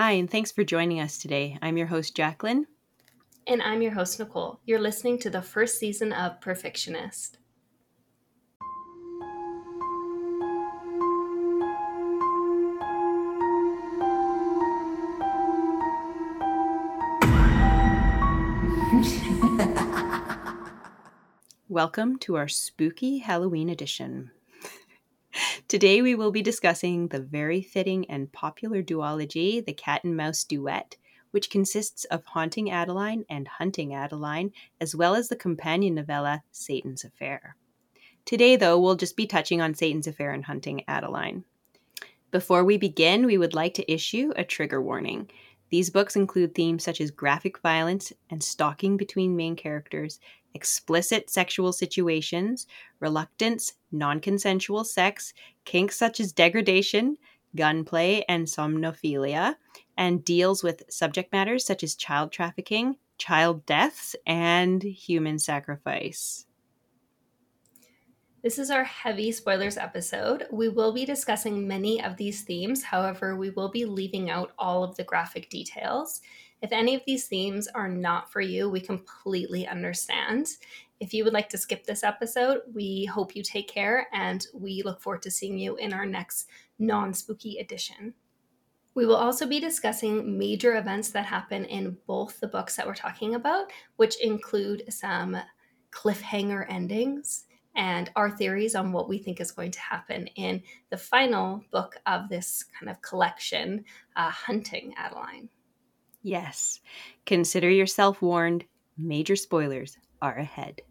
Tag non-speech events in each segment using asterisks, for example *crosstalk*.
Hi, and thanks for joining us today. I'm your host, Jacqueline. And I'm your host, Nicole. You're listening to the first season of Perfectionist. *laughs* Welcome to our spooky Halloween edition. Today we will be discussing the very fitting and popular duology, The Cat and Mouse Duet, which consists of Haunting Adeline and Hunting Adeline, as well as the companion novella, Satan's Affair. Today, though, we'll just be touching on Satan's Affair and Haunting Adeline. Before we begin, we would like to issue a trigger warning. These books include themes such as graphic violence and stalking between main characters, explicit sexual situations, reluctance, non consensual sex, kinks such as degradation, gunplay, and somnophilia, and deals with subject matters such as child trafficking, child deaths, and human sacrifice. This is our heavy spoilers episode. We will be discussing many of these themes, however, we will be leaving out all of the graphic details. If any of these themes are not for you, we completely understand. If you would like to skip this episode, we hope you take care and we look forward to seeing you in our next non spooky edition. We will also be discussing major events that happen in both the books that we're talking about, which include some cliffhanger endings and our theories on what we think is going to happen in the final book of this kind of collection, uh, Hunting Adeline. Yes. Consider yourself warned. Major spoilers are ahead.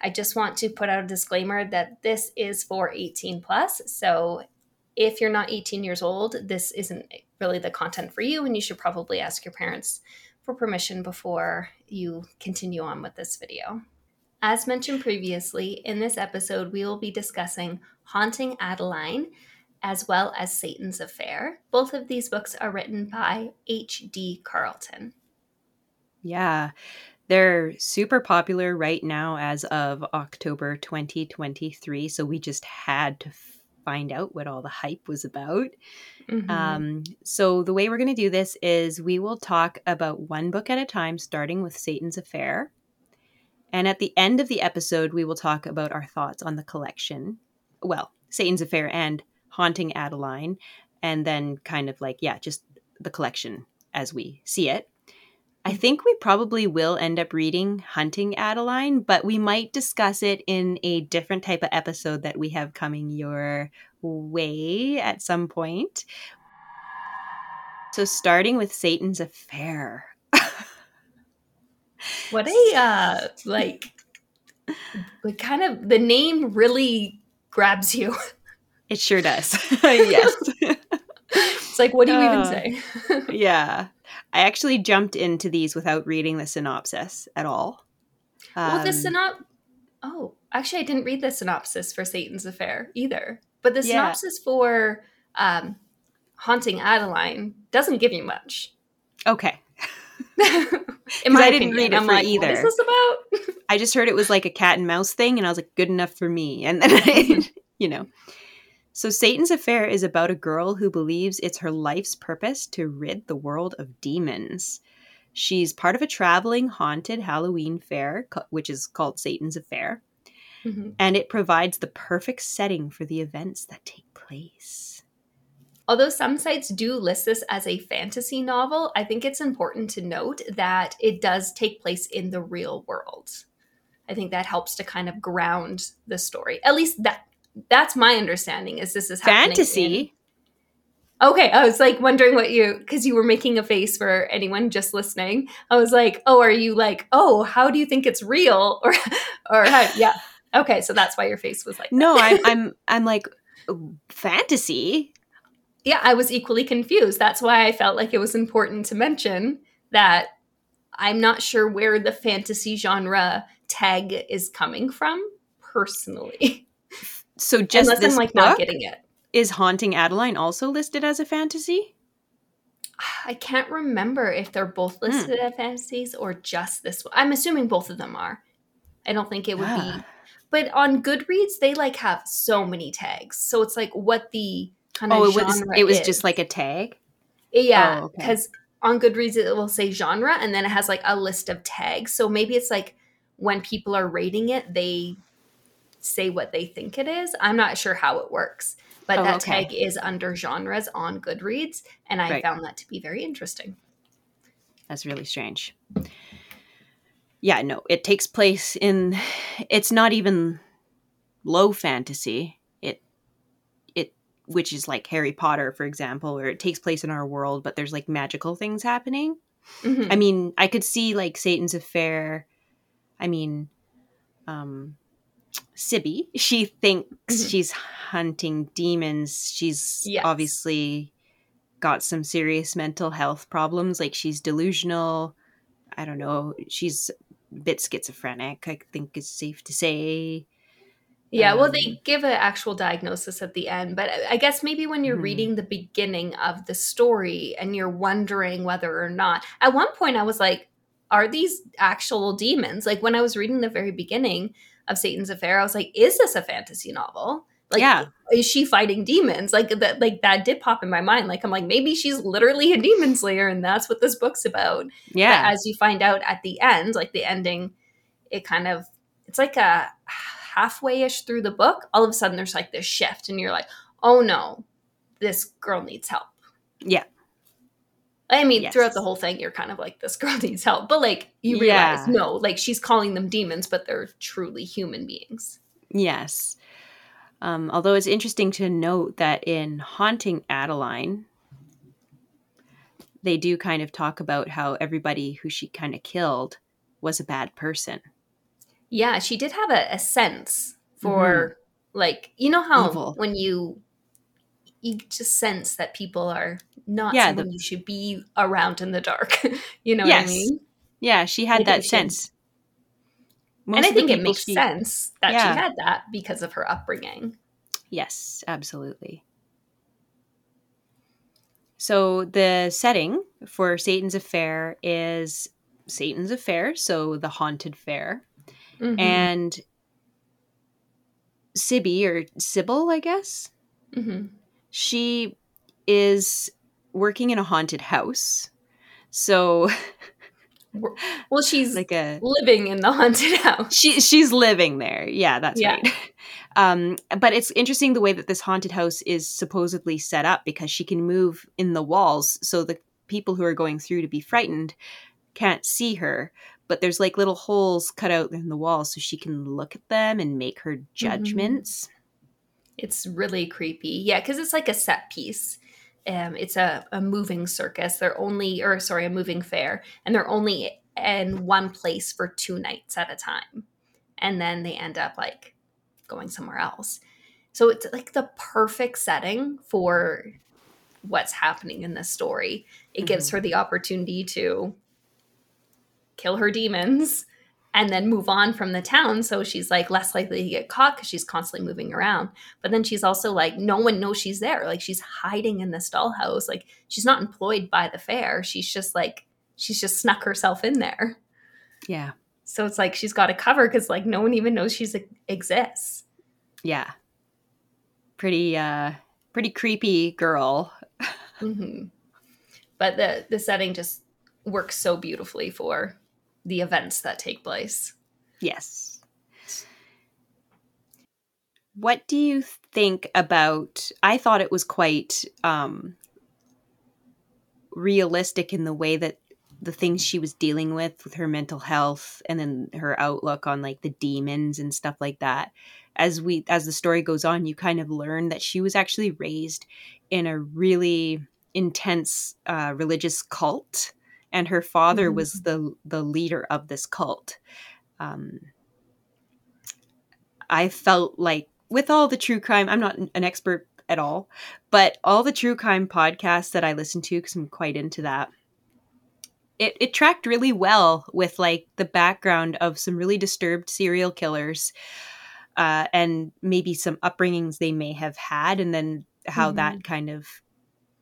I just want to put out a disclaimer that this is for 18 plus. So if you're not 18 years old, this isn't really the content for you, and you should probably ask your parents for permission before you continue on with this video. As mentioned previously, in this episode, we will be discussing Haunting Adeline as well as Satan's Affair. Both of these books are written by H.D. Carlton. Yeah, they're super popular right now as of October 2023. So we just had to find out what all the hype was about. Mm-hmm. Um, so the way we're going to do this is we will talk about one book at a time, starting with Satan's Affair. And at the end of the episode, we will talk about our thoughts on the collection. Well, Satan's Affair and Haunting Adeline, and then kind of like, yeah, just the collection as we see it. I mm. think we probably will end up reading Hunting Adeline, but we might discuss it in a different type of episode that we have coming your way at some point. So, starting with Satan's Affair. *laughs* what a uh like like kind of the name really grabs you *laughs* it sure does *laughs* yes *laughs* it's like what do you uh, even say *laughs* yeah i actually jumped into these without reading the synopsis at all um, well the um, synop oh actually i didn't read the synopsis for satan's affair either but the synopsis yeah. for um haunting adeline doesn't give you much okay In my I didn't opinion, read it I'm for like, either. What is this about? I just heard it was like a cat and mouse thing, and I was like, good enough for me. And then, I, you know. So, Satan's Affair is about a girl who believes it's her life's purpose to rid the world of demons. She's part of a traveling haunted Halloween fair, which is called Satan's Affair, mm-hmm. and it provides the perfect setting for the events that take place. Although some sites do list this as a fantasy novel, I think it's important to note that it does take place in the real world. I think that helps to kind of ground the story. At least that that's my understanding is this is fantasy. In, okay, I was like wondering what you because you were making a face for anyone just listening. I was like, oh, are you like, oh, how do you think it's real *laughs* or or how, yeah. Okay, so that's why your face was like. That. No, I'm *laughs* I'm I'm like fantasy yeah, I was equally confused. That's why I felt like it was important to mention that I'm not sure where the fantasy genre tag is coming from personally. *laughs* So just Unless this I'm like not getting it. Is Haunting Adeline also listed as a fantasy? I can't remember if they're both hmm. listed as fantasies or just this one. I'm assuming both of them are. I don't think it would yeah. be. But on Goodreads, they like have so many tags. So it's like what the kind of oh, it was it was is. just like a tag. Yeah, Oh, okay. because on Goodreads it will say genre and then it has like a list of tags. So maybe it's like when people are rating it, they say what they think it is. I'm not sure how it works, but Oh, that okay. tag is under genres on Goodreads, and I Right. found that to be very interesting. That's really strange. Yeah, no, it takes place in it's not even low fantasy. It it which is like Harry Potter, for example, where it takes place in our world, but there's like magical things happening. Mhm. I mean, I could see like Satan's Affair. I mean, um Sibby, she thinks Mhm. she's hunting demons. She's Yes. obviously got some serious mental health problems. Like she's delusional. I don't know. She's a bit schizophrenic, I think it's safe to say. Yeah, well, Um, they give an actual diagnosis at the end, but I- guess maybe when you're Mhm. reading the beginning of the story and you're wondering whether or not, at one point I was like, are these actual demons? Like when I was reading the very beginning of Satan's Affair, I was like, is this a fantasy novel? Like, Yeah. is she fighting demons? Like that, like that did pop in my mind. Like I'm like, maybe she's literally a demon slayer, and that's what this book's about. Yeah. But as you find out at the end, like the ending, it kind of it's like a halfway ish through the book. All of a sudden, there's like this shift, and you're like, oh no, this girl needs help. Yeah. I mean, Yes. throughout the whole thing, you're kind of like, this girl *laughs* needs help. But like, you Yeah. realize, no, like she's calling them demons, but they're truly human beings. Yes. Um, although it's interesting to note that in Haunting Adeline, they do kind of talk about how everybody who she kind of killed was a bad person. Yeah, she did have a, a sense for like you know how Mm-hmm. Evil. when you you just sense that people are not Yeah, someone the- you should be around in the dark. *laughs* you know what I mean? Yeah, she had that sense. And I think it makes she- sense that Yeah. she had that because of her upbringing. Yes, absolutely. So the setting for Satan's Affair is Satan's Affair, so the haunted fair. Mhm. And Sibby or Sybil, I guess, Mhm. She is working in a haunted house. So well, she's like a living in the haunted house. she she's living there. Yeah, that's Yeah. right. Um, but it's interesting the way that this haunted house is supposedly set up because she can move in the walls, so the people who are going through to be frightened can't see her. But there's like little holes cut out in the walls so she can look at them and make her judgments. It's really creepy. Yeah, because it's like a set piece. Um, it's a, a moving circus. They're only, or sorry, a moving fair, and they're only in one place for two nights at a time. And then they end up like going somewhere else. So it's like the perfect setting for what's happening in this story. It gives her the opportunity to kill her demons and then move on from the town. So she's like less likely to get caught because she's constantly moving around. But then she's also like, no one knows she's there. Like she's hiding in this dollhouse. Like she's not employed by the fair. She's just like, she's just snuck herself in there. Yeah, So it's like she's got a cover because like no one even knows she's exists. yeah. Pretty, uh, pretty creepy girl. hmm But the the setting just works so beautifully for the events that take place. Yes. What do you think about I thought it was quite um realistic in the way that the things she was dealing with with her mental health and then her outlook on like the demons and stuff like that. As we as the story goes on, you kind of learn that she was actually raised in a really intense uh, religious cult and her father Mhm. was the the leader of this cult. Um, I felt like with all the true crime, I'm not an expert at all, but all the true crime podcasts that I listen to, because I'm quite into that, it, it tracked really well with like the background of some really disturbed serial killers uh, and maybe some upbringings they may have had, and then how that kind of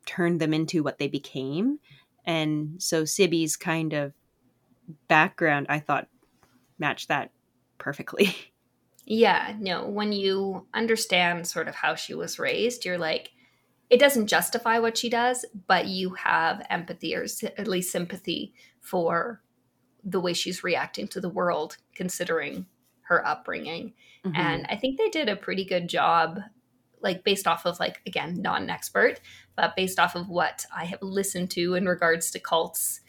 turned them into what they became. And so Sibby's kind of background, I thought, matched that perfectly. *laughs* Yeah, no, when you understand sort of how she was raised, you're like, it doesn't justify what she does, but you have empathy or at least sympathy for the way she's reacting to the world, considering her upbringing. Mm-hmm. And I think they did a pretty good job, like based off of, like, again, not an expert, but based off of what I have listened to in regards to cults.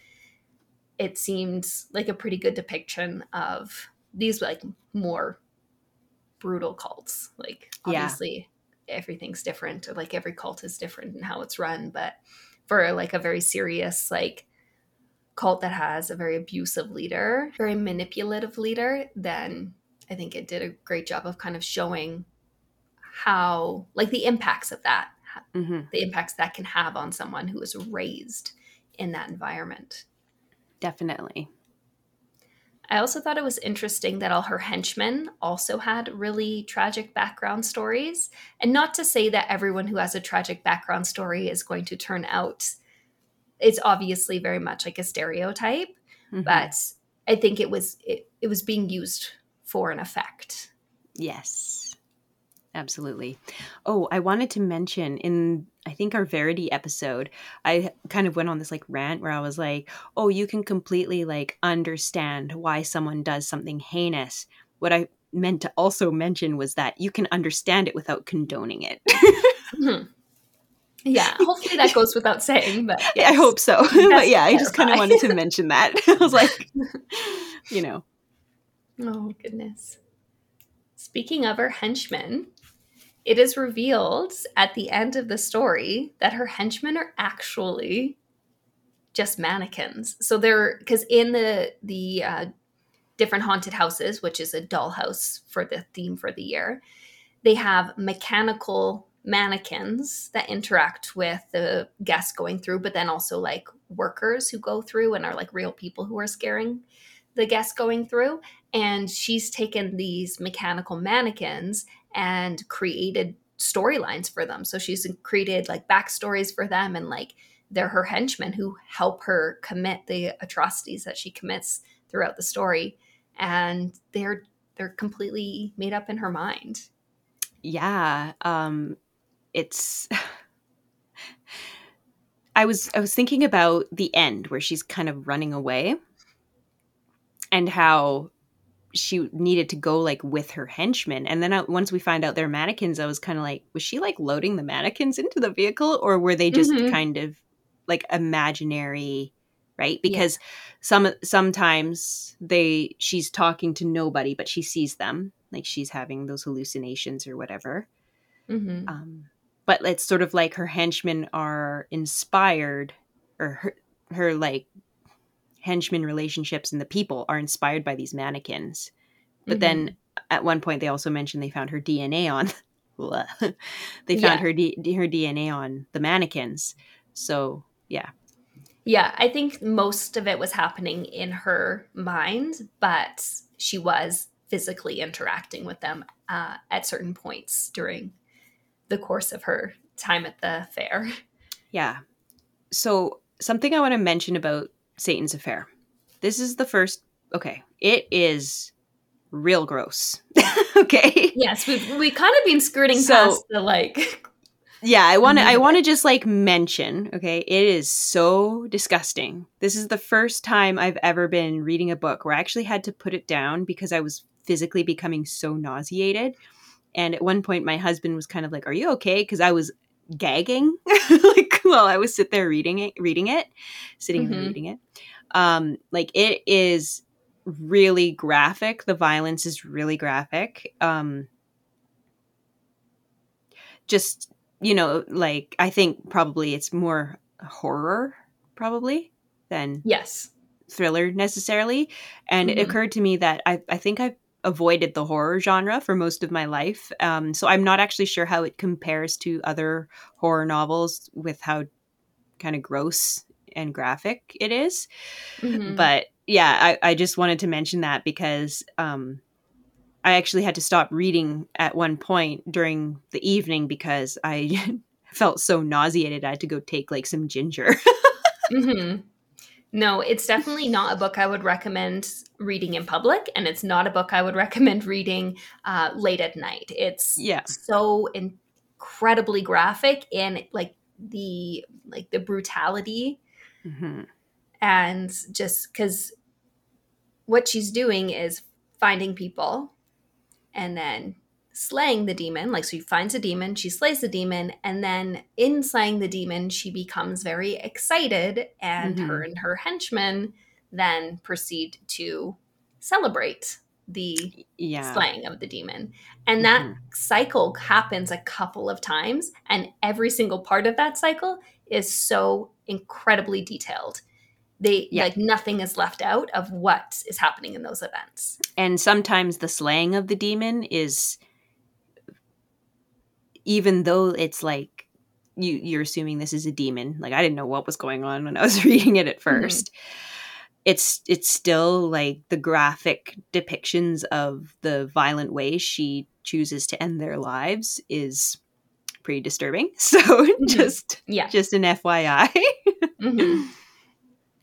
It seemed like a pretty good depiction of these, like, more brutal cults. Like, obviously, yeah. everything's different, or like every cult is different in how it's run. But for like a very serious, like, cult that has a very abusive leader, very manipulative leader, then I think it did a great job of kind of showing how, like, the impacts of that, mm-hmm. the impacts that can have on someone who is raised in that environment. Definitely. I also thought it was interesting that all her henchmen also had really tragic background stories. And not to say that everyone who has a tragic background story is going to turn out it's obviously very much like a stereotype, mm-hmm. but I think it was it, it was being used for an effect. Yes. Absolutely. Oh, I wanted to mention in I think our Verity episode, I kind of went on this like rant where I was like, "Oh, you can completely like understand why someone does something heinous." What I meant to also mention was that you can understand it without condoning it. mm-hmm. Yeah, hopefully that goes without saying, but *laughs* yes. I hope so. *laughs* but yeah, I just kind of wanted to mention that. *laughs* I was like, you know. Oh, goodness. Speaking of our henchmen, it is revealed at the end of the story that her henchmen are actually just mannequins. So they're because in the the uh, different haunted houses, which is a dollhouse for the theme for the year, they have mechanical mannequins that interact with the guests going through, but then also like workers who go through and are like real people who are scaring the guests going through. And she's taken these mechanical mannequins and created storylines for them. So she's created like backstories for them and like they're her henchmen who help her commit the atrocities that she commits throughout the story. And they're they're completely made up in her mind. Yeah. Um it's *laughs* I was I was thinking about the end where she's kind of running away and how she needed to go like with her henchmen and then I, once we find out they're mannequins i was kind of like was she like loading the mannequins into the vehicle or were they just mm-hmm. kind of like imaginary right because yeah. some sometimes they she's talking to nobody but she sees them like she's having those hallucinations or whatever mm-hmm. um but it's sort of like her henchmen are inspired or her, her like henchman relationships and the people are inspired by these mannequins but mm-hmm. then at one point they also mentioned they found her dna on *laughs* they found yeah. her D, her dna on the mannequins so yeah yeah i think most of it was happening in her mind but she was physically interacting with them uh, at certain points during the course of her time at the fair. *laughs* Yeah. So, something I want to mention about Satan's Affair. This is the first, okay, it is real gross. *laughs* okay. Yes, we've we kind of been skirting so, past the like yeah, I want to I want to just like mention, okay, it is so disgusting. This is the first time I've ever been reading a book where I actually had to put it down because I was physically becoming so nauseated. And at one point, my husband was kind of like, "Are you okay?" Because I was gagging *laughs* like *laughs* while I was sit there reading it, reading it, sitting mm-hmm. and reading it. Um, like it is really graphic. The violence is really graphic. Um, just you know, like I think probably it's more horror probably than yes thriller necessarily. And mm-hmm. it occurred to me that I I think I've avoided the horror genre for most of my life. Um, so I'm not actually sure how it compares to other horror novels with how kind of gross and graphic it is. Mm-hmm. But yeah, I, I, just wanted to mention that because um, I actually had to stop reading at one point during the evening because I *laughs* felt so nauseated. I had to go take like some ginger. *laughs* mm-hmm. No, it's definitely *laughs* not a book I would recommend reading in public, and it's not a book I would *laughs* recommend reading uh, late at night. It's yeah. so incredibly graphic in like the like the brutality hmm and just because what she's doing is finding people and then slaying the demon like so she finds a demon she slays the demon and then in slaying the demon she becomes very excited and Mhm. her and her henchmen then proceed to celebrate the Yeah. slaying of the demon and that Mhm. cycle happens a couple of times and every single part of that cycle is so incredibly detailed they Yeah. like nothing is left out of what is happening in those events And sometimes the slaying of the demon is, even though it's like you you're assuming this is a demon. Like I didn't know what was going on when I was *laughs* reading it at 1st It's it's still like the graphic depictions of the violent way she chooses to end their lives is pretty disturbing. *laughs* So just yeah just an FYI. *laughs* Mhm.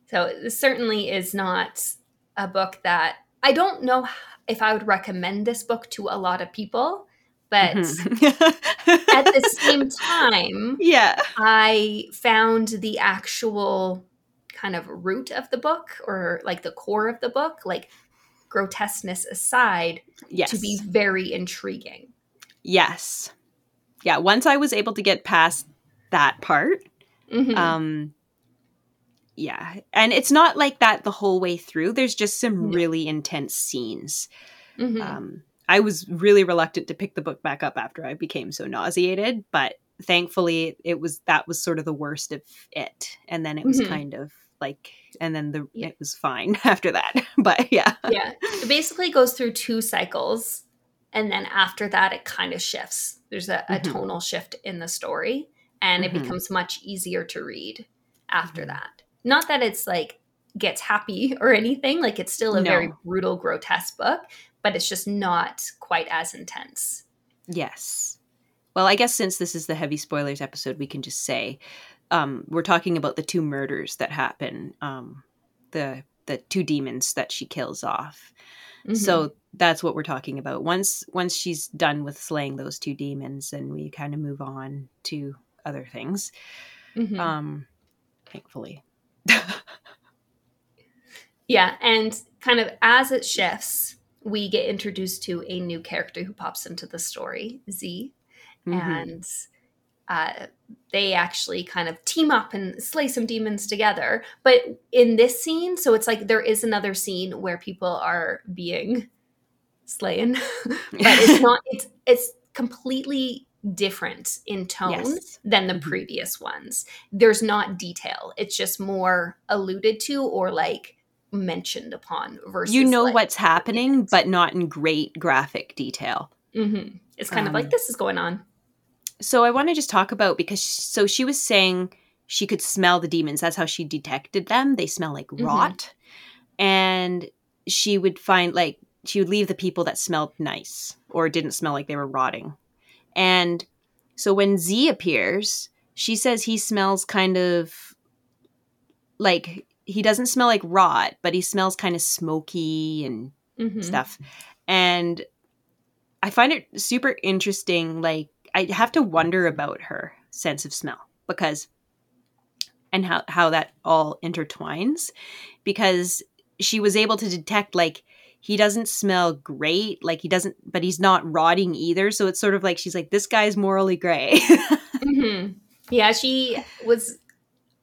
So this certainly is not a book that I don't know if I would recommend this book to a lot of people, but Mhm. at the *laughs* same time, yeah. I found the actual kind of root of the book or like the core of the book, like grotesqueness aside, Yes. to be very intriguing. Yes. Yeah, once I was able to get past that part, Mhm. um yeah. And it's not like that the whole way through. There's just some No. really intense scenes. Mhm. Um I was really reluctant to pick the book back up after I became so nauseated, but thankfully it was that was sort of the worst of it. And then it was Mhm. kind of like and then the Yeah. it was fine *laughs* after that. *laughs* But yeah. yeah it basically goes through two cycles and then after that it kind of shifts there's a, a Mhm. tonal shift in the story and Mhm. it becomes much easier to read after Mhm. that not that it's like gets happy *laughs* or anything like it's still a very brutal grotesque book but it's just not quite as intense Yes. Well, I guess since this is the heavy spoilers episode, we can just say um, we're talking about the two murders that happen. Um, the the two demons that she kills off. Mhm. So that's what we're talking about. Once once she's done with slaying those two demons, and we kind of move on to other things. Mhm. Um, thankfully. *laughs* Yeah, and kind of as it shifts, we get introduced to a new character who pops into the story, Z, Mhm. and uh, they actually kind of team up and slay some demons together. But in this scene, so it's like there is another scene where people are being slain, *laughs* but it's *laughs* not. It's it's completely different in tone Yes. than the Mhm. previous ones. There's not detail. It's just more alluded to or like mentioned upon versus you know like, what's happening, but not in great graphic detail. Mhm. it's kind of Um, like this is going on. so I want to just talk about because so she was saying she could smell the demons. That's how she detected them. They smell like Mhm. rot, and she would find like she would leave the people that smelled nice or didn't smell like they were rotting. And so when Z appears, she says he smells kind of like he doesn't smell like rot, but he smells kind of smoky and Mhm. stuff. And I find it super interesting. Like, I have to wonder about her sense of smell because, and how, how that all intertwines because she was able to detect, like, he doesn't smell great. Like, he doesn't, but he's not rotting either. So it's sort of like she's like, this guy's morally gray. *laughs* Mhm. Yeah, she was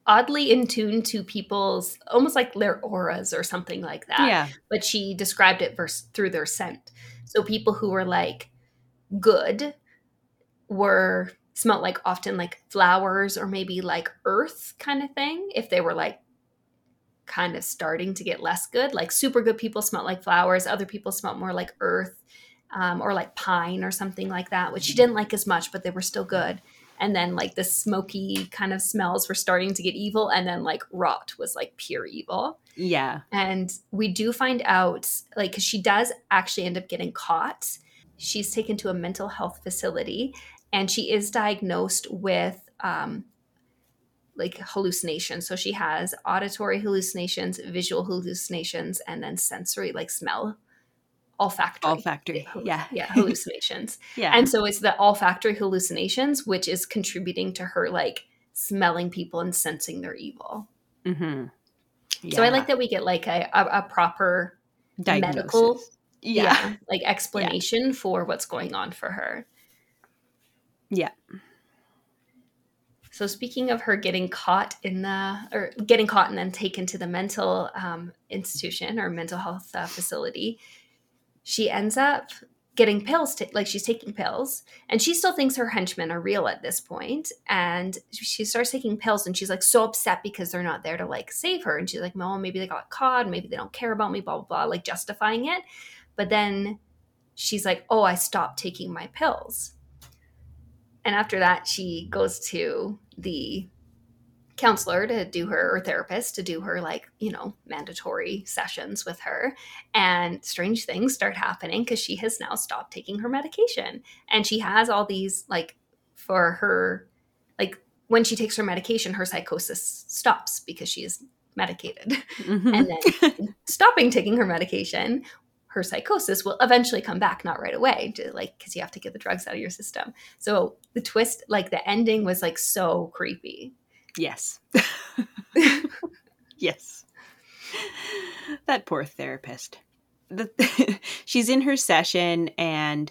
oddly in tune to people's almost like their auras or something like that. yeah. But she described it vers- through their scent. So people who were like good were smelt like often like flowers or maybe like earth kind of thing. If they were like kind of starting to get less good, like super good people smelt like flowers, other people smelt more like earth um, or like pine or something like that, which she didn't like as much, but they were still good and then like the smoky kind of smells were starting to get evil and then like rot was like pure evil. Yeah. and we do find out like 'cause she does actually end up getting caught. She's taken to a mental health facility and she is diagnosed with um like hallucinations. So she has auditory hallucinations visual hallucinations and then sensory like smell olfactory. Olfactory. Yeah. Yeah, *laughs* hallucinations. Yeah. And so it's the olfactory hallucinations, which is contributing to her like smelling people and sensing their evil. mm-hmm. So I like that we get like a, a, a proper medical Yeah. like explanation for what's going on for her. Yeah. So speaking of her getting caught in the or getting caught and then taken to the mental um, institution or mental health uh, facility, she ends up getting pills. To, like she's taking pills, and she still thinks her henchmen are real at this point. And she starts taking pills, and she's like so upset because they're not there to like save her. And she's like, "Well, maybe they got caught. Maybe they don't care about me." Blah blah blah, like justifying it. But then she's like, "Oh, I stopped taking my pills." And after that, she goes to the counselor to do her or therapist to do her like you know mandatory sessions with her. And strange things start happening because she has now stopped taking her medication. And she has all these like for her like when she takes her medication her psychosis stops because she is medicated. Mhm. and then stopping taking her medication her psychosis will eventually come back not right away to, like because you have to get the drugs out of your system. So the twist like the ending was like so creepy yes. *laughs* yes. That poor therapist. The, *laughs* she's in her session, and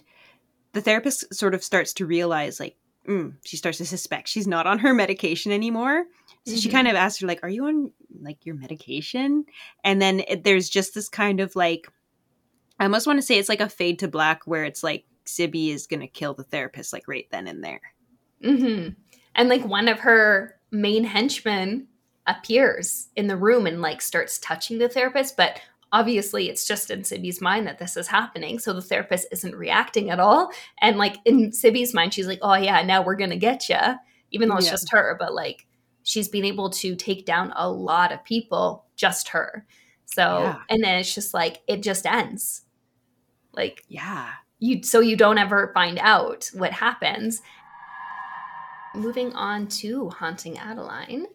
the therapist sort of starts to realize, like, mm, she starts to suspect she's not on her medication anymore. So she Mhm. kind of asks her, like, "Are you on like your medication?" And then it, there's just this kind of like, I almost want to say it's like a fade to black, where it's like Sibby is gonna kill the therapist, like right then and there. hmm And like one of her main henchman appears in the room and like starts touching the therapist, but obviously it's just in Sibby's mind that this is happening. So the therapist isn't reacting at all. And like in Sibby's mind, she's like, oh yeah, now we're going to get you, even though it's Yeah. just her. But like she's been able to take down a lot of people, just her. So, Yeah. and then it's just like, it just ends. Like Yeah. you so you don't ever find out what happens. Moving on to Haunting Adeline.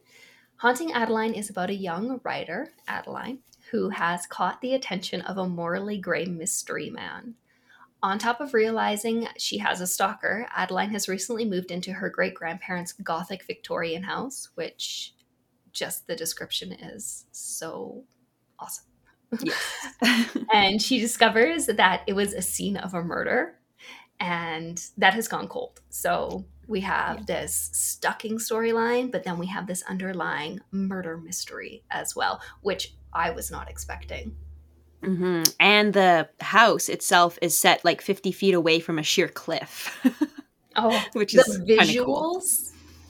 Haunting Adeline is about a young writer, Adeline, who has caught the attention of a morally gray mystery man. On top of realizing she has a stalker, Adeline has recently moved into her great grandparents' Gothic Victorian house, which just the description is so awesome Yes. *laughs* and she discovers that it was a scene of a murder and that has gone cold so we have this stucking storyline but then we have this underlying murder mystery as well which i was not expecting hmm And the house itself is set like 50 feet away from a sheer cliff, *laughs* oh which the is kinda visuals cool.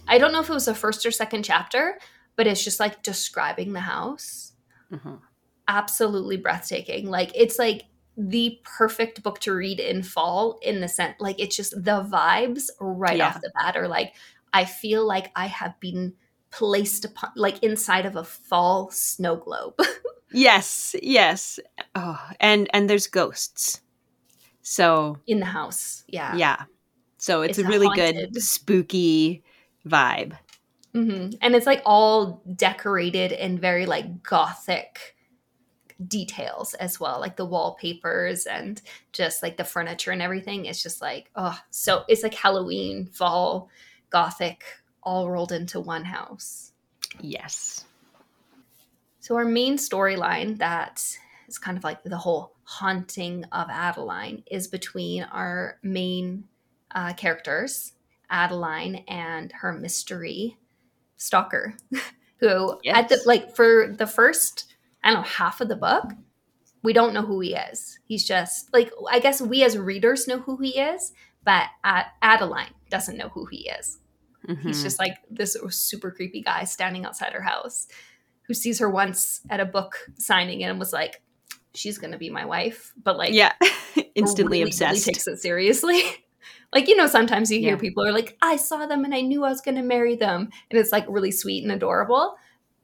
i don't know if it was the first or second chapter but it's just like describing the house Mhm. absolutely breathtaking. Like it's like the perfect book to read in fall in the sense like it's just the vibes right Yeah. off the bat are like I feel like I have been placed upon like inside of a fall snow globe. *laughs* Yes, yes. Oh, and and there's ghosts. So, in the house. Yeah. yeah. So it's, It's a really haunted. good spooky vibe. hmm And it's like all decorated in very like gothic details as well, like the wallpapers and just like the furniture and everything. It's just like, oh, so it's like Halloween, fall, gothic, all rolled into one house. Yes. So our main storyline that is kind of like the whole haunting of Adeline is between our main uh, characters, Adeline and her mystery stalker, *laughs* who at the like for the first I don't know half of the book, we don't know who he is. He's just like I guess we as readers know who he is, but Ad- Adeline doesn't know who he is. He's Mhm. just like this super creepy guy standing outside her house who sees her once at a book signing and was like, she's going to be my wife. But like, yeah. *laughs* Instantly really, really obsessed. takes it seriously. *laughs* like, you know, sometimes you hear Yeah. people are like, I saw them and I knew I was going to marry them. And it's like really sweet and adorable.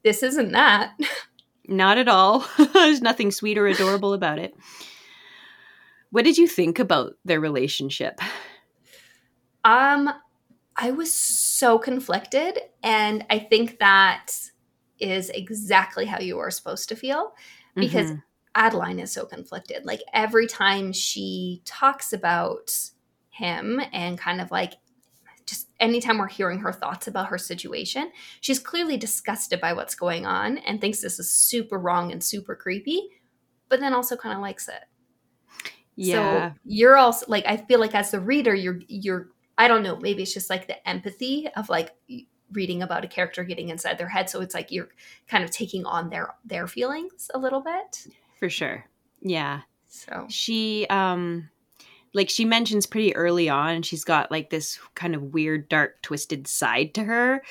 This isn't that. *laughs* Not at all. *laughs* There's nothing sweet or adorable about it. What did you think about their relationship? Um, I was so conflicted, and I think that is exactly how you are supposed to feel because Mhm. Adeline is so conflicted. Like every time she talks about him and kind of like anytime we're hearing her thoughts about her situation, she's clearly disgusted by what's going on and thinks this is super wrong and super creepy, but then also kind of likes it. Yeah. So you're also like I feel like as the reader, you're you're I don't know, maybe it's just like the empathy of like reading about a character getting inside their head. So it's like you're kind of taking on their their feelings a little bit. For sure. Yeah. So She um like she mentions pretty early on she's got like this kind of weird dark twisted side to her.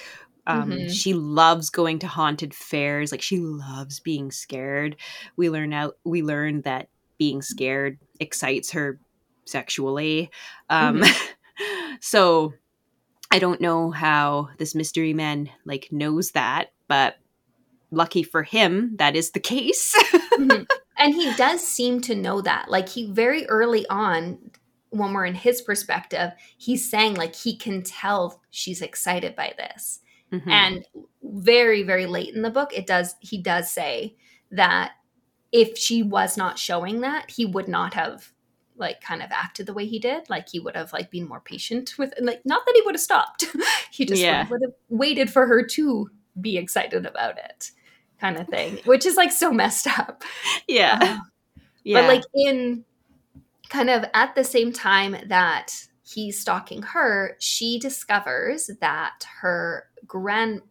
Um, Mhm. she loves going to haunted fairs. Like she loves being scared. We learn out we learn that being scared excites her sexually. Um, *laughs* so i don't know how this mystery man like knows that but lucky for him that is the case. *laughs* Mhm. And he does seem to know that. Like he very early on, when we're in his perspective, he's saying like he can tell she's excited by this. Mhm. And very, very late in the book, it does he does say that if she was not showing that, he would not have like kind of acted the way he did. Like he would have like been more patient with like not that he would have stopped. *laughs* he just Yeah. would have waited for her to be excited about it. Kind of thing. Which is like so messed up. yeah Uh, yeah But like in kind of at the same time that he's stalking her, she discovers that her grand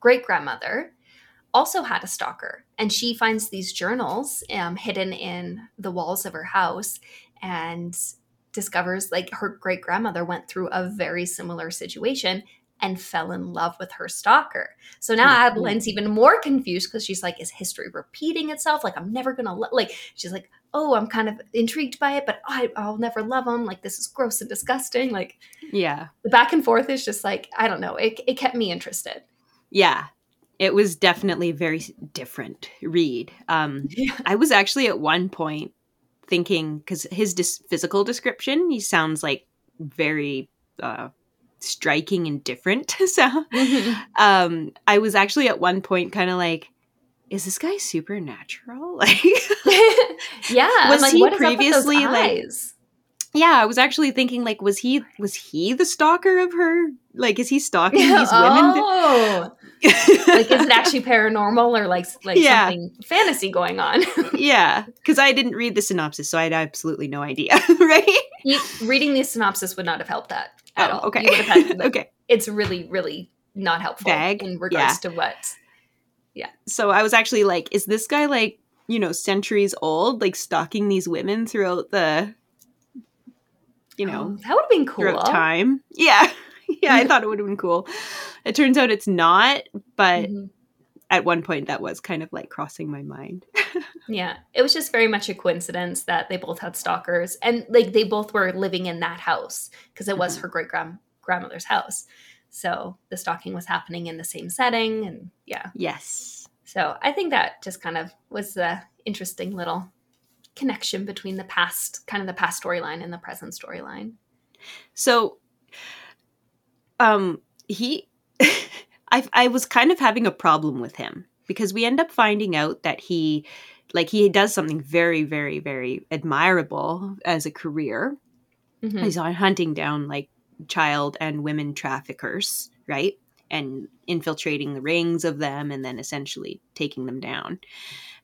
great grandmother also had a stalker, and she finds these journals um, hidden in the walls of her house, and discovers like her great grandmother went through a very similar situation and fell in love with her stalker. So now Mhm. Adeline's even more confused because she's like, is history repeating itself? Like, I'm never gonna lo-. like. She's like, oh, I'm kind of intrigued by it, but I, I'll never love him. Like, this is gross and disgusting. Like, yeah the back and forth is just like, I don't know. It, it kept me interested. yeah it was definitely a very different read um Yeah. *laughs* i was actually at one point thinking because his dis- physical description he sounds like very uh striking and different. *laughs* So um i was actually at one point kind of like is this guy supernatural? *laughs* Like *laughs* yeah. Was like, he what is up with those previously, like- yeah i was actually thinking like was he was he the stalker of her? Like is he stalking these women oh, like is it actually paranormal or like like Yeah. something fantasy going on? yeah because i didn't read the synopsis so i had absolutely no idea right? You, reading the synopsis would not have helped that at all. Oh, okay would have had, *laughs* okay It's really, really not helpful Vague? in regards to what. Yeah. So i was actually like is this guy like you know centuries old like stalking these women throughout the you know Oh, that would have been cool. throughout time yeah *laughs* yeah i *laughs* thought it would have been cool it turns out it's not but Mhm. At one point that was kind of like crossing my mind *laughs* Yeah, it was just very much a coincidence that they both had stalkers, and like they both were living in that house because it was Mhm. her great grand grandmother's house. So the stalking was happening in the same setting, and yeah. yes So I think that just kind of was the interesting little connection between the past, kind of the past storyline and the present storyline. so um he *laughs* I I was kind of having a problem with him because we end up finding out that he like he does something very very very admirable as a career. Mhm. he's on hunting down like child and women traffickers right? And infiltrating the rings of them and then essentially taking them down.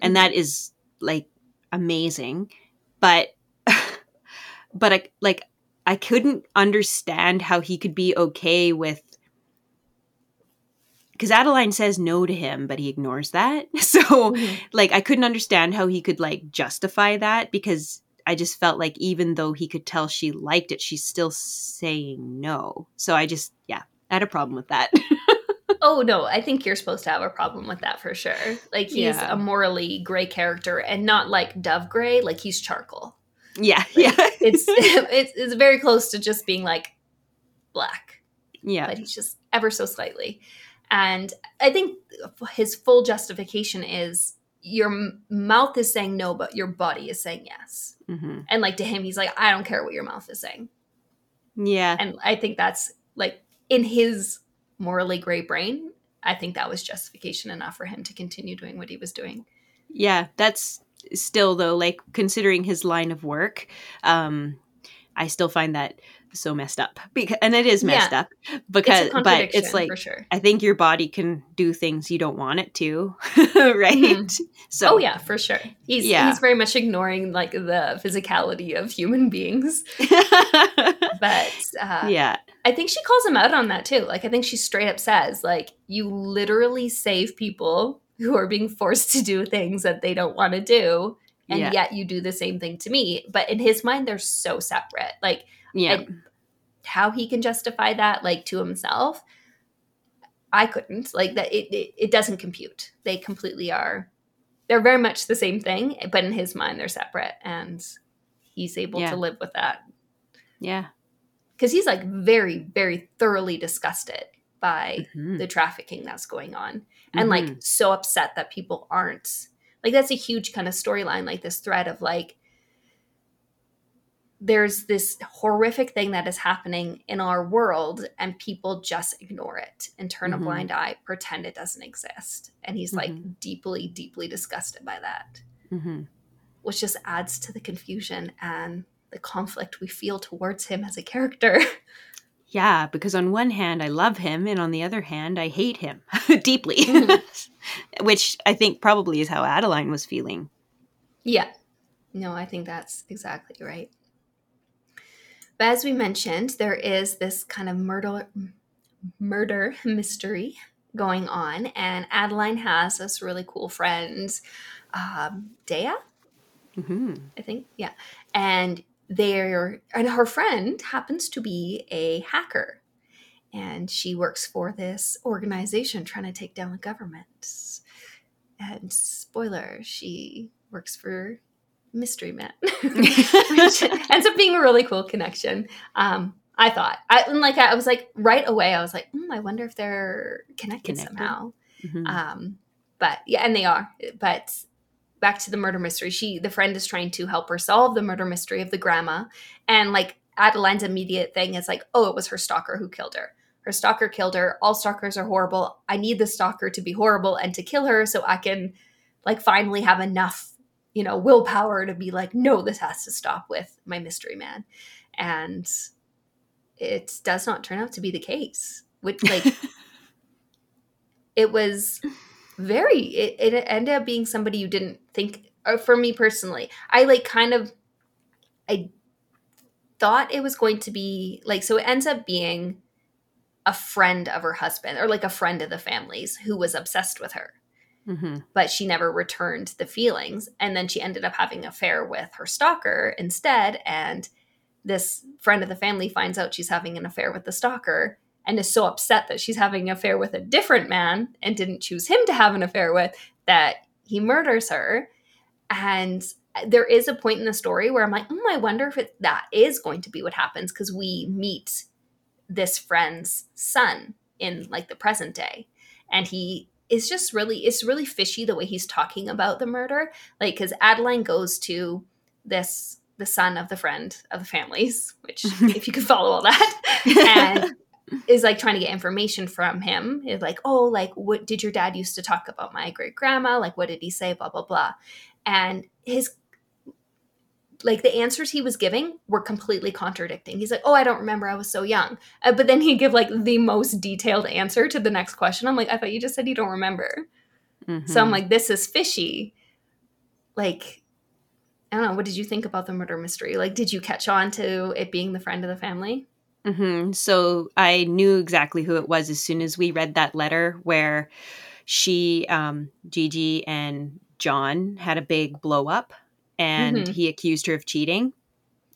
And that is like amazing. But *laughs* but I, like i couldn't understand how he could be okay with because adeline says no to him but he ignores that *laughs* so Mhm. like I couldn't understand how he could like justify that because I just felt like even though he could tell she liked it, she's still saying no. So I just yeah, I had a problem with that. *laughs* Oh no, I think you're supposed to have a problem with that for sure. Like he's Yeah. a morally gray character and not like Dove Gray, like he's charcoal. yeah, Like, yeah, *laughs* It's it's it's very close to just being like black, yeah, but he's just ever so slightly. And I think his full justification is your mouth is saying no, but your body is saying yes. hmm And like to him, he's like, I don't care what your mouth is saying. yeah, And I think that's like in his morally gray brain. I think that was justification enough for him to continue doing what he was doing. yeah. That's still though like considering his line of work um i still find that so messed up because and it is messed Yeah. up because it's but it's like sure. i think your body can do things you don't want it to *laughs* right Mhm. so oh yeah, for sure. He's Yeah. he's very much ignoring like the physicality of human beings. *laughs* But uh, yeah I think she calls him out on that too. Like I think she straight up says, like, you literally save people who are being forced to do things that they don't want to do. And Yeah. yet you do the same thing to me. But in his mind, they're so separate. Like yeah how he can justify that like to himself, I couldn't. Like that it, it, it doesn't compute. They completely are they're very much the same thing, but in his mind they're separate. And he's able Yeah. to live with that yeah because he's like very very thoroughly disgusted by Mhm. the trafficking that's going on and Mhm. like so upset that people aren't like that's a huge kind of storyline like this thread of like there's this horrific thing that is happening in our world and people just ignore it and turn Mhm. a blind eye pretend it doesn't exist and he's like Mhm. deeply deeply disgusted by that Mhm. which just adds to the confusion and the conflict we feel towards him as a character *laughs* Yeah, because on one hand I love him, and on the other hand I hate him *laughs* deeply, Mhm. *laughs* which I think probably is how Adeline was feeling. Yeah. No, I think that's exactly right. But as we mentioned, there is this kind of murder murder mystery going on, and Adeline has this really cool friend, um, Daya, hmm I think. Yeah. And they're and her friend happens to be a hacker. And she works for this organization trying to take down the government. And spoiler, she works for Mystery Man, *laughs* which ends up being a really cool connection. Um, I thought, I like I was like right away, I was like, hmm, I wonder if they're connected, Connected. somehow. Mhm. Um, but yeah, and they are. But back to the murder mystery. She, the friend, is trying to help her solve the murder mystery of the grandma, and like Adeline's immediate thing is like, oh, it was her stalker who killed her. Her stalker killed her. All stalkers are horrible. I need the stalker to be horrible and to kill her so I can like finally have enough, you know, willpower to be like, no, this has to stop with my mystery man. And it does not turn out to be the case. Which like *laughs* it was very it, it ended up being somebody you didn't think or for me personally i like kind of i thought it was going to be like so it ends up being a friend of her husband or like a friend of the family's who was obsessed with her Mhm. but she never returned the feelings and then she ended up having an affair with her stalker instead and this friend of the family finds out she's having an affair with the stalker and is so upset that she's having an affair with a different man and didn't choose him to have an affair with that he murders her. And there is a point in the story where i'm like mm, i wonder if it, that is going to be what happens because we meet this friend's son in like the present day. And he is just really it's really fishy the way he's talking about the murder like because adeline goes to this the son of the friend of the families which *laughs* if you can follow all that. *laughs* And is like trying to get information from him. Is like oh like what did your dad used to talk about my great grandma like what did he say? Blah blah blah. And his like the answers he was giving were completely contradicting. He's like oh i don't remember. I was so young. Uh, but then he'd give like the most detailed answer to the next question. I'm like i thought you just said you don't remember. So i'm Mhm. like this is fishy. Like i don't know. What did you think about the murder mystery? Like did you catch on to it being the friend of the family hmm So I knew exactly who it was as soon as we read that letter where she, um, Gigi, and John had a big blow up and Mhm. he accused her of cheating.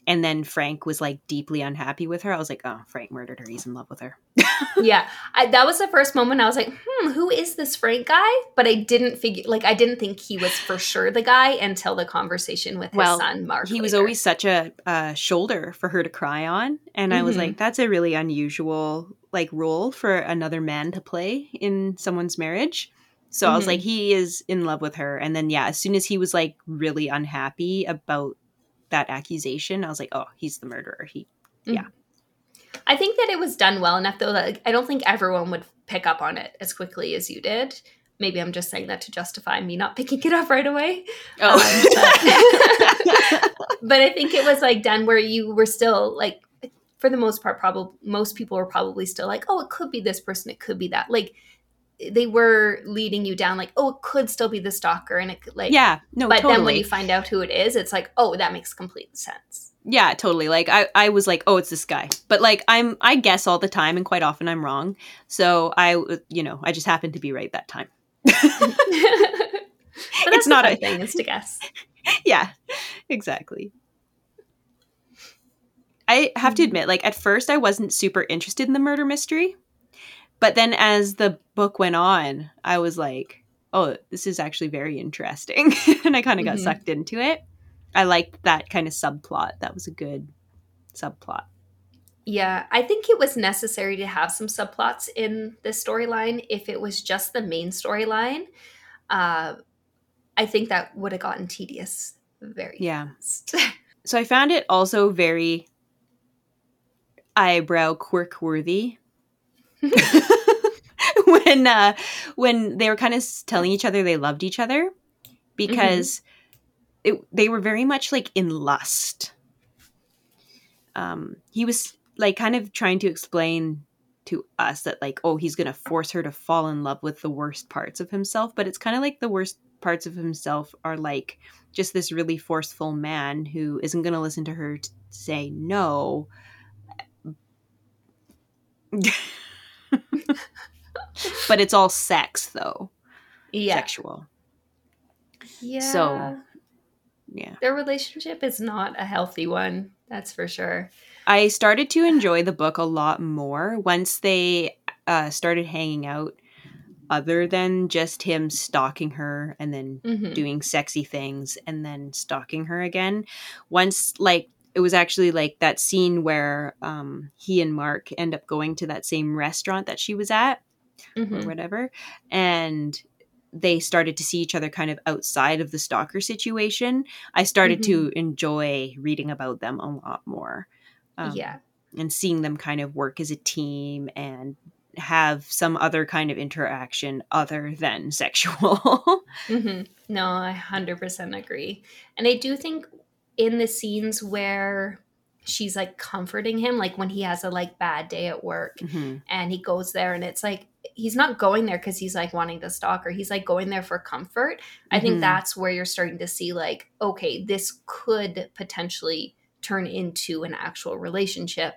And then Frank was like deeply unhappy with her. I was like, oh, Frank murdered her. He's in love with her. *laughs* yeah I, that was the first moment i was like hmm who is this frank guy but i didn't figure like i didn't think he was for sure the guy until the conversation with his Well, son mark he was always such a, shoulder for her to cry on. And I was Mhm. like, that's a really unusual like role for another man to play in someone's marriage. So I was Mhm. like, he is in love with her. And then, yeah, as soon as he was like really unhappy about that accusation, I was like, oh, he's the murderer. He, Yeah. I think that it was done well enough, though. That like, I don't think everyone would pick up on it as quickly as you did. maybe I'm just saying that to justify me not picking it up right away. Oh. Um, *laughs* but, *laughs* but I think it was like done where you were still like, for the most part, probably most people were probably still like, oh, it could be this person, it could be that. Like they were leading you down, like, oh, it could still be the stalker, and it could like, yeah, no, But totally. then when you find out who it is, it's like, oh, that makes complete sense. yeah, totally. Like I, I was like, oh, it's this guy. But like I'm, I guess all the time, and quite often I'm wrong. So I, you know, I just happened to be right that time. *laughs* *laughs* that's not a- thing is to guess. *laughs* yeah, exactly. I have to Mhm. admit, like at first, I wasn't super interested in the murder mystery, but then as the book went on, I was like, "Oh, this is actually very interesting," *laughs* and I kind of got Mhm. sucked into it. I liked that kind of subplot. That was a good subplot. Yeah, I think it was necessary to have some subplots in this storyline. If it was just the main storyline, uh, I think that would have gotten tedious very Yeah. fast. *laughs* So I found it also very eyebrow quirk worthy. *laughs* when uh when they were kind of telling each other they loved each other because it, they were very much like in lust. Um he was like kind of trying to explain to us that like oh he's to force her to fall in love with the worst parts of himself but it's kind of like the worst parts of himself are like just this really forceful man who isn't to listen to her say no *laughs* *laughs* but it's all sex though yeah, sexual yeah. So- yeah their relationship is not a healthy one. That's for sure. i started to enjoy the book a lot more once they uh, started hanging out other than just him stalking her and then Mhm. doing sexy things and then stalking her again once like it was actually like that scene where um he and mark end up going to that same restaurant that she was at or Mhm. whatever and they started to see each other kind of outside of the stalker situation. I started to enjoy reading about them a lot more um, yeah, and seeing them kind of work as a team and have some other kind of interaction other than *laughs* sexual. Hmm No, I hundred percent agree, and I do think in the scenes where she's like comforting him, like when he has a like bad day at work, Mhm. and he goes there, and it's like he's not going there because he's like wanting to stalk her. He's like going there for comfort. I think Mhm. that's where you're starting to see like, okay, this could potentially turn into an actual relationship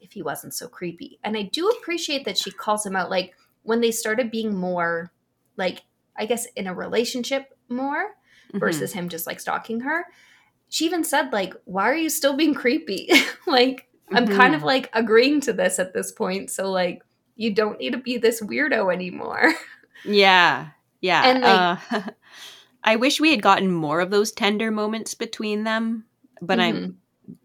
if he wasn't so creepy. And I do appreciate that she calls him out like when they started being more like I guess in a relationship more Mhm. versus him just like stalking her. She even said like, "Why are you still being creepy?" *laughs* like I'm kind of Mhm. like agreeing to this at this point. So like you don't need to be this weirdo anymore. *laughs* Yeah. Yeah. And, like- uh, *laughs* I wish we had gotten more of those tender moments between them, but I'm Mhm.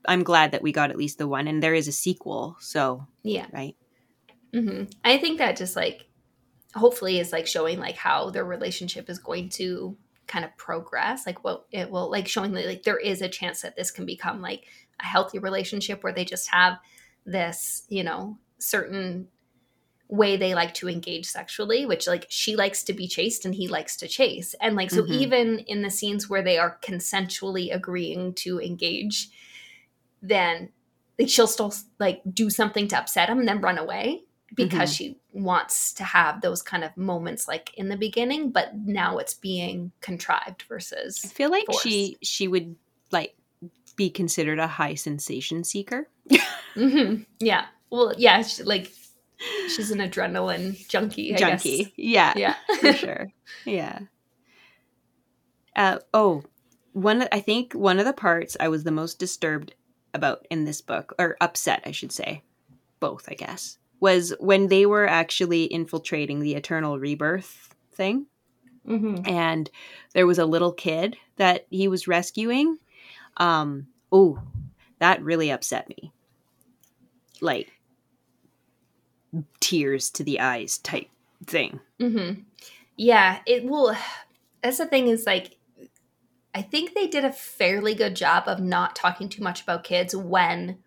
I'm glad that we got at least the one and there is a sequel, so yeah. right. hmm I think that just like hopefully is like showing like how their relationship is going to kind of progress. Like what it will like showing that like there is a chance that this can become like a healthy relationship where they just have this, you know, certain way they like to engage sexually, which like she likes to be chased and he likes to chase. And like so Mhm. even in the scenes where they are consensually agreeing to engage, then like she'll still like do something to upset him and then run away because she wants to have those kind of moments like in the beginning, but now it's being contrived versus I feel like forced. she she would like be considered a high sensation seeker. *laughs* Mhm. yeah. Well, yeah, she, like she's an adrenaline junkie. I Junkie. Guess. Yeah. Yeah. for sure. Yeah. Uh, oh, one. I think one of the parts I was the most disturbed about in this book, or upset, I should say, both, I guess, was when they were actually infiltrating the Eternal Rebirth thing, hmm and there was a little kid that he was rescuing. Um. Oh, that really upset me. Like tears to the eyes type thing. hmm Yeah, it will. That's the thing is like, I think they did a fairly good job of not talking too much about kids when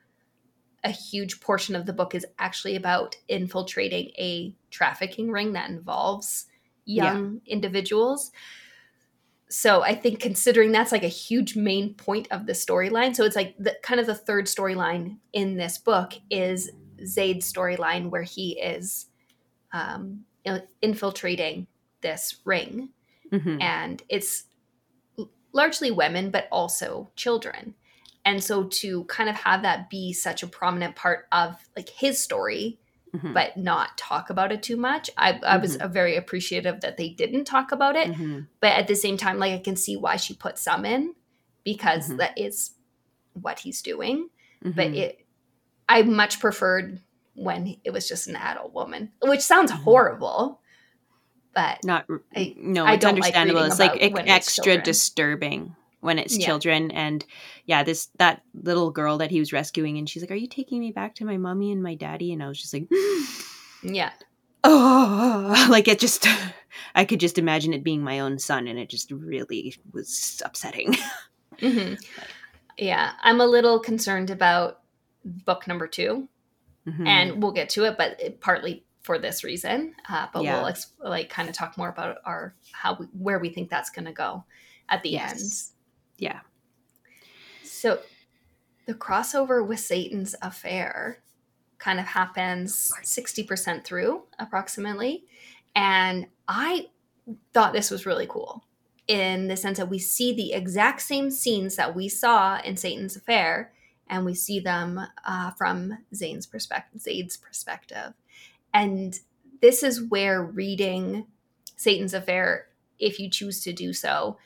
a huge portion of the book is actually about infiltrating a trafficking ring that involves young yeah. individuals. So I think considering that's like a huge main point of the storyline, so it's like the kind of the third storyline in this book is Zaid's storyline where he is um, infiltrating this ring, mm-hmm. and it's largely women, but also children. And so to kind of have that be such a prominent part of like his story, mm-hmm. but not talk about it too much, I, I mm-hmm. was very appreciative that they didn't talk about it. Mm-hmm. But at the same time, like I can see why she put some in because mm-hmm. that is what he's doing. But mm-hmm. it, I much preferred when it was just an adult woman, which sounds mm-hmm. horrible but not I, no I it's understandable like it's like extra it's disturbing when it's yeah. children and yeah this that little girl that he was rescuing and she's like are you taking me back to my mommy and my daddy and i was just like *gasps* yeah oh *laughs* like it just *laughs* i could just imagine it being my own son and it just really was upsetting *laughs* mm-hmm. yeah i'm a little concerned about book number 2 mm-hmm. and we'll get to it but it partly for this reason. Uh, but yeah. we'll ex- like kind of talk more about our how we, where we think that's going to go at the yes. Yeah. So the crossover with Satan's affair kind of happens 60% through approximately. And I thought this was really cool in the sense that we see the exact same scenes that we saw in Satan's affair and we see them uh, from Zane's perspective, Zaid's perspective. And this is where reading Satan's Affair, if you choose to do so,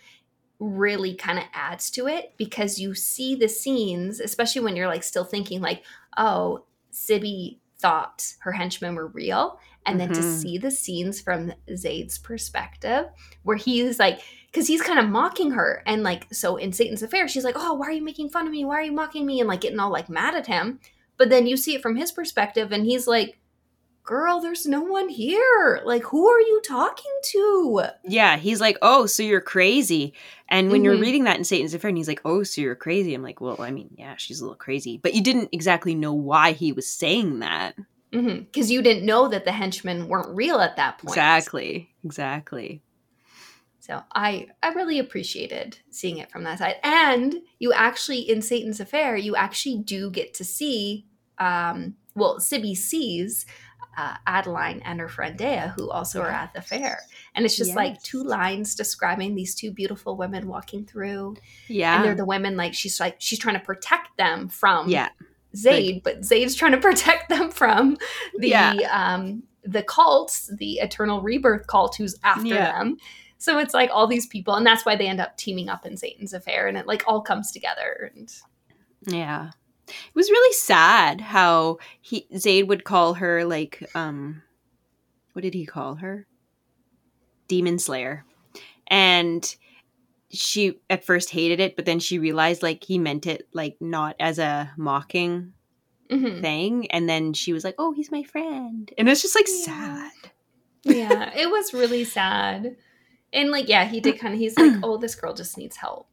really kind of adds to it because you see the scenes, especially when you're like still thinking, like, oh, Sibby thought her henchmen were real. And mm-hmm. then to mm-hmm. see the scenes from Zaid's perspective, where he's like, because he's kind of mocking her. And like, so in Satan's Affair, she's like, oh, why are you making fun of me? Why are you mocking me? And like getting all like mad at him. But then you see it from his perspective, and he's like, girl, there's no one here. Like, who are you talking to? Yeah, he's like, oh, so you're crazy. And when mm-hmm. you're reading that in Satan's Affair, and he's like, oh, so you're crazy. I'm like, well, I mean, yeah, she's a little crazy. But you didn't exactly know why he was saying that. Because mm-hmm. you didn't know that the henchmen weren't real at that point. Exactly. Exactly. So I I really appreciated seeing it from that side. And you actually in Satan's Affair, you actually do get to see um well, Sibby sees uh, Adeline and her friend Daya, who also are at the fair. And it's just yes. like two lines describing these two beautiful women walking through. Yeah. And they're the women, like, she's like, she's trying to protect them from yeah. Zaid, like, but Zaid's trying to *laughs* protect them from the, yeah. um, the cults, the eternal rebirth cult who's after yeah. them. So it's like all these people, and that's why they end up teaming up in Satan's affair, and it like all comes together. And yeah, it was really sad how he Zaid would call her like um what did he call her? Demon Slayer. And she at first hated it, but then she realized like he meant it like not as a mocking mm-hmm. thing. And then she was like, Oh, he's my friend. And it's just like yeah. sad. yeah, it was really sad. And like, yeah, he did *clears throat* kind of he's like, Oh, this girl just needs help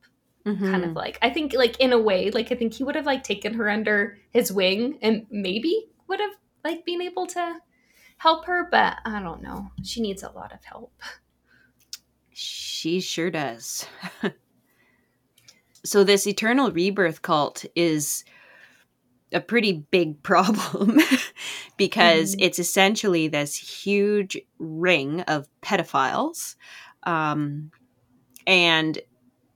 mm-hmm. kind of mm-hmm. like I think like in a way like I think he would have like taken her under his wing and maybe would have like been able to help her, but I don't know. She needs a lot of help. She sure does. *laughs* so this eternal rebirth cult is a pretty big *laughs* problem because mm-hmm. it's essentially this huge ring of pedophiles um, and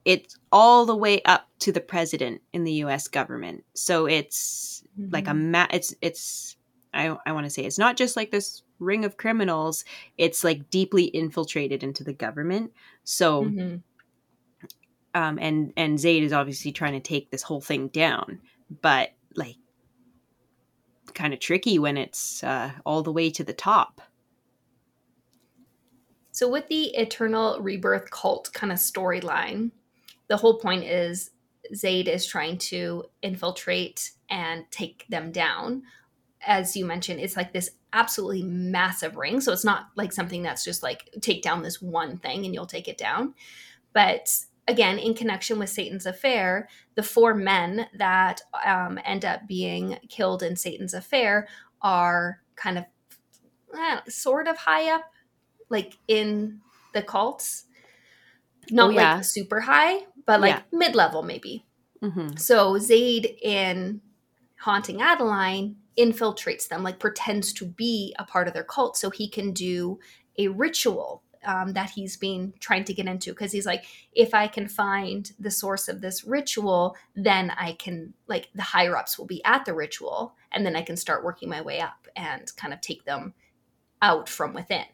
it's all the way up to the president in the US government. So it's mm-hmm. like a mm-hmm. ma- it's it's I I want to say it's not just like this ring of criminals, it's like deeply infiltrated into the government. So mm-hmm. um and and Zaid is obviously trying to take this whole thing down, but like kind of tricky when it's uh, all the way to the top. So, with the eternal rebirth cult kind of storyline, the whole point is Zaid is trying to infiltrate and take them down. As you mentioned, it's like this absolutely massive ring. So it's not like something that's just like take down this one thing and you'll take it down. But again, in connection with Satan's affair, the four men that um, end up being killed in Satan's affair are kind of eh, sort of high up like in the cults. Not Oh, yeah. like super high, but like Yeah. mid level maybe. Mm-hmm. So Zaid in Haunting Adeline infiltrates them, like pretends to be a part of their cult so he can do a ritual um, that he's been trying to get into. Because he's like, if I can find the source of this ritual, then I can, like, the higher ups will be at the ritual, and then I can start working my way up and kind of take them out from within.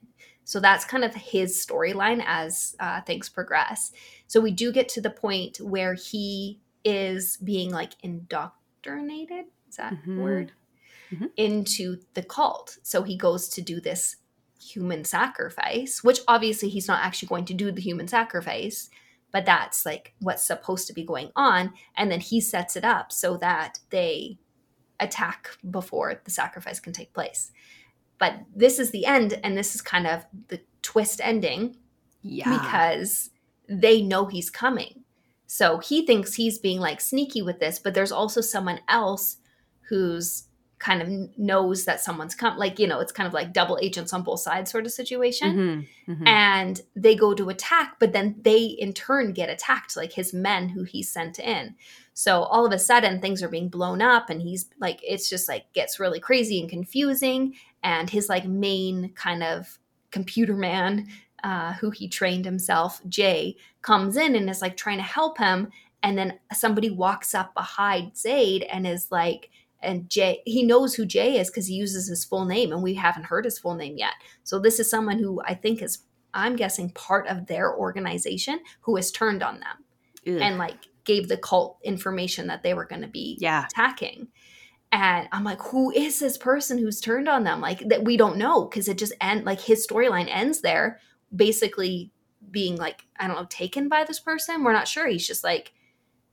So that's kind of his storyline as uh, things progress. So we do get to the point where he is being like indoctrinated. Is that a Mhm. word? Mhm. Into the cult. So he goes to do this human sacrifice, which obviously he's not actually going to do the human sacrifice, but that's like what's supposed to be going on. And then he sets it up so that they attack before the sacrifice can take place. But this is the end, and this is kind of the twist ending Yeah. because they know he's coming. So he thinks he's being like sneaky with this, but there's also someone else who's kind of knows that someone's come like you know it's kind of like double agents on both sides sort of situation Mhm. Mhm. and they go to attack but then they in turn get attacked like his men who he sent in so all of a sudden things are being blown up and he's like it's just like gets really crazy and confusing and his like main kind of computer man uh, who he trained himself jay comes in and is like trying to help him and then somebody walks up behind zaid and is like and Jay, he knows who Jay is because he uses his full name, and we haven't heard his full name yet. So this is someone who I think is, I'm guessing, part of their organization who has turned on them Ugh. and like gave the cult information that they were going to be yeah. attacking. And I'm like, who is this person who's turned on them? Like that we don't know because it just end like his storyline ends there, basically being like I don't know taken by this person. We're not sure. He's just like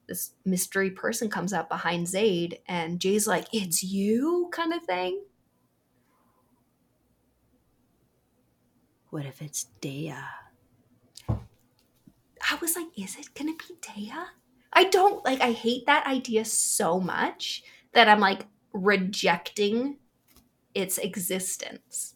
this mystery person comes up behind Zaid, and Jay's like, "It's you," kind of thing. What if it's Daya? I was like, "Is it gonna be Daya?" I don't like. I hate that idea so much that I'm like rejecting its existence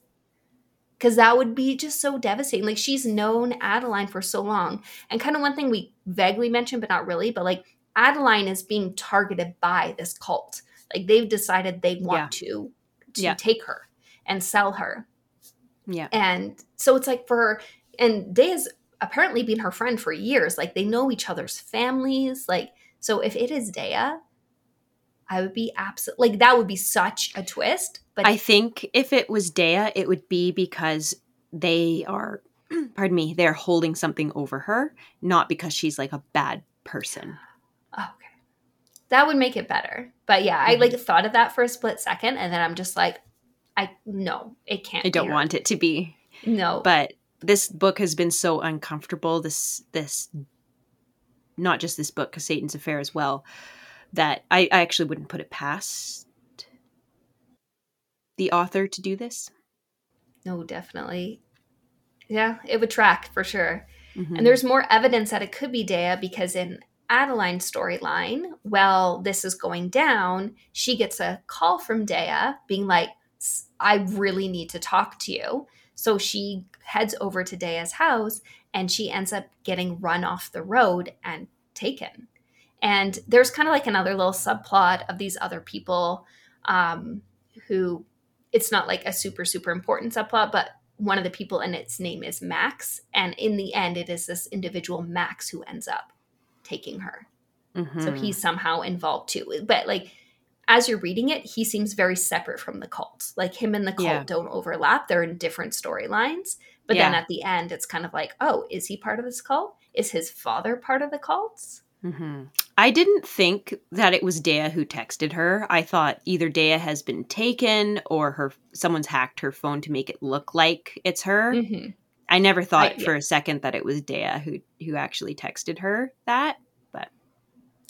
because that would be just so devastating. Like she's known Adeline for so long, and kind of one thing we vaguely mentioned, but not really. But like Adeline is being targeted by this cult. Like they've decided they want to to Yeah. take her and sell her, Yeah. and so it's like for her. And Daya's apparently been her friend for years. Like they know each other's families. Like so, if it is Daya. I would be absolutely like that would be such a twist, but I think if it was Daya, it would be because they are, *clears throat* pardon me, they're holding something over her, not because she's like a bad person. Oh, Okay. That would make it better. But yeah, I Mhm. like thought of that for a split second and then I'm just like, I no, it can't. I don't want it to be. No. But this book has been so uncomfortable. This, this, not just this book, because Satan's Affair as well, that I, I actually wouldn't put it past the author to do this. no, definitely. Yeah, it would track for sure. Mhm. And there's more evidence that it could be Daya because in Adeline's storyline, while this is going down, she gets a call from Daya being like, I really need to talk to you. So she heads over to Daya's house and she ends up getting run off the road and taken. And there's kind of like another little subplot of these other people um, who it's not like a super, super important subplot, but one of the people in its name is Max. And in the end, it is this individual Max who ends up taking her. So Mhm. he's somehow involved too. But like as you're reading it, he seems very separate from the cult. Like him and the cult Yeah. don't overlap. They're in different storylines. But then at the end, it's kind of like, oh, is he part of this cult? Is his father part of the cult? Hmm I didn't think that it was Daya who texted her. I thought either Daya has been taken or her someone's hacked her phone to make it look like it's her. Mhm. I never thought I- for a second that it was Daya who who actually texted her that. But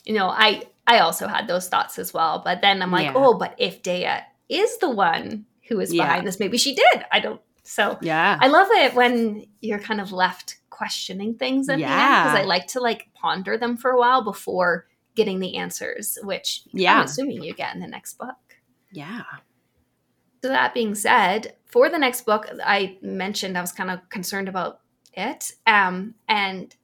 you know, I I also had those thoughts as well. But then I'm like, Yeah. oh, but if Daya is the one who is Yeah. behind this, maybe she did. I don't. So Yeah. I love it when you're kind of left questioning things at the end because I like to like ponder them for a while before getting the answers, which Yeah. I'm assuming you get in the next book. yeah. So that being said, for the next book, I mentioned I was kind of concerned about it, um, and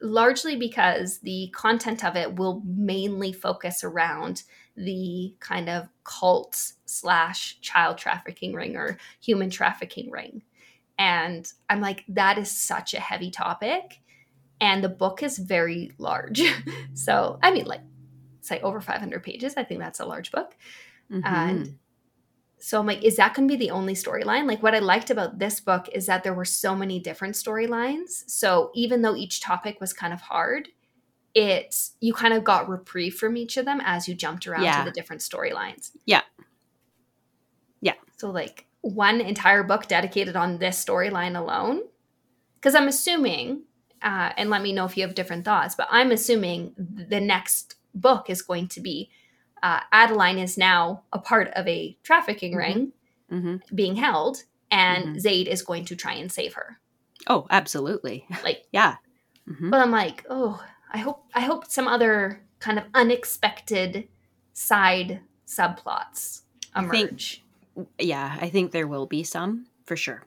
largely because the content of it will mainly focus around the kind of cult slash child trafficking ring or human trafficking ring. And I'm like, that is such a heavy topic. And the book is very large. *laughs* so, I mean, like, say over 500 pages. I think that's a large book. Mm-hmm. And so I'm like, is that going to be the only storyline? Like, what I liked about this book is that there were so many different storylines. So even though each topic was kind of hard, it's you kind of got reprieve from each of them as you jumped around yeah. to the different storylines. Yeah. Yeah. So like one entire book dedicated on this storyline alone. Because I'm assuming, uh, and let me know if you have different thoughts, but I'm assuming the next book is going to be uh, Adeline is now a part of a trafficking mm-hmm. ring mm-hmm. being held, and mm-hmm. Zaid is going to try and save her. Oh, absolutely. *laughs* Like, yeah. Mm-hmm. But I'm like, oh, I hope I hope some other kind of unexpected side subplots emerge. I think, yeah, I think there will be some for sure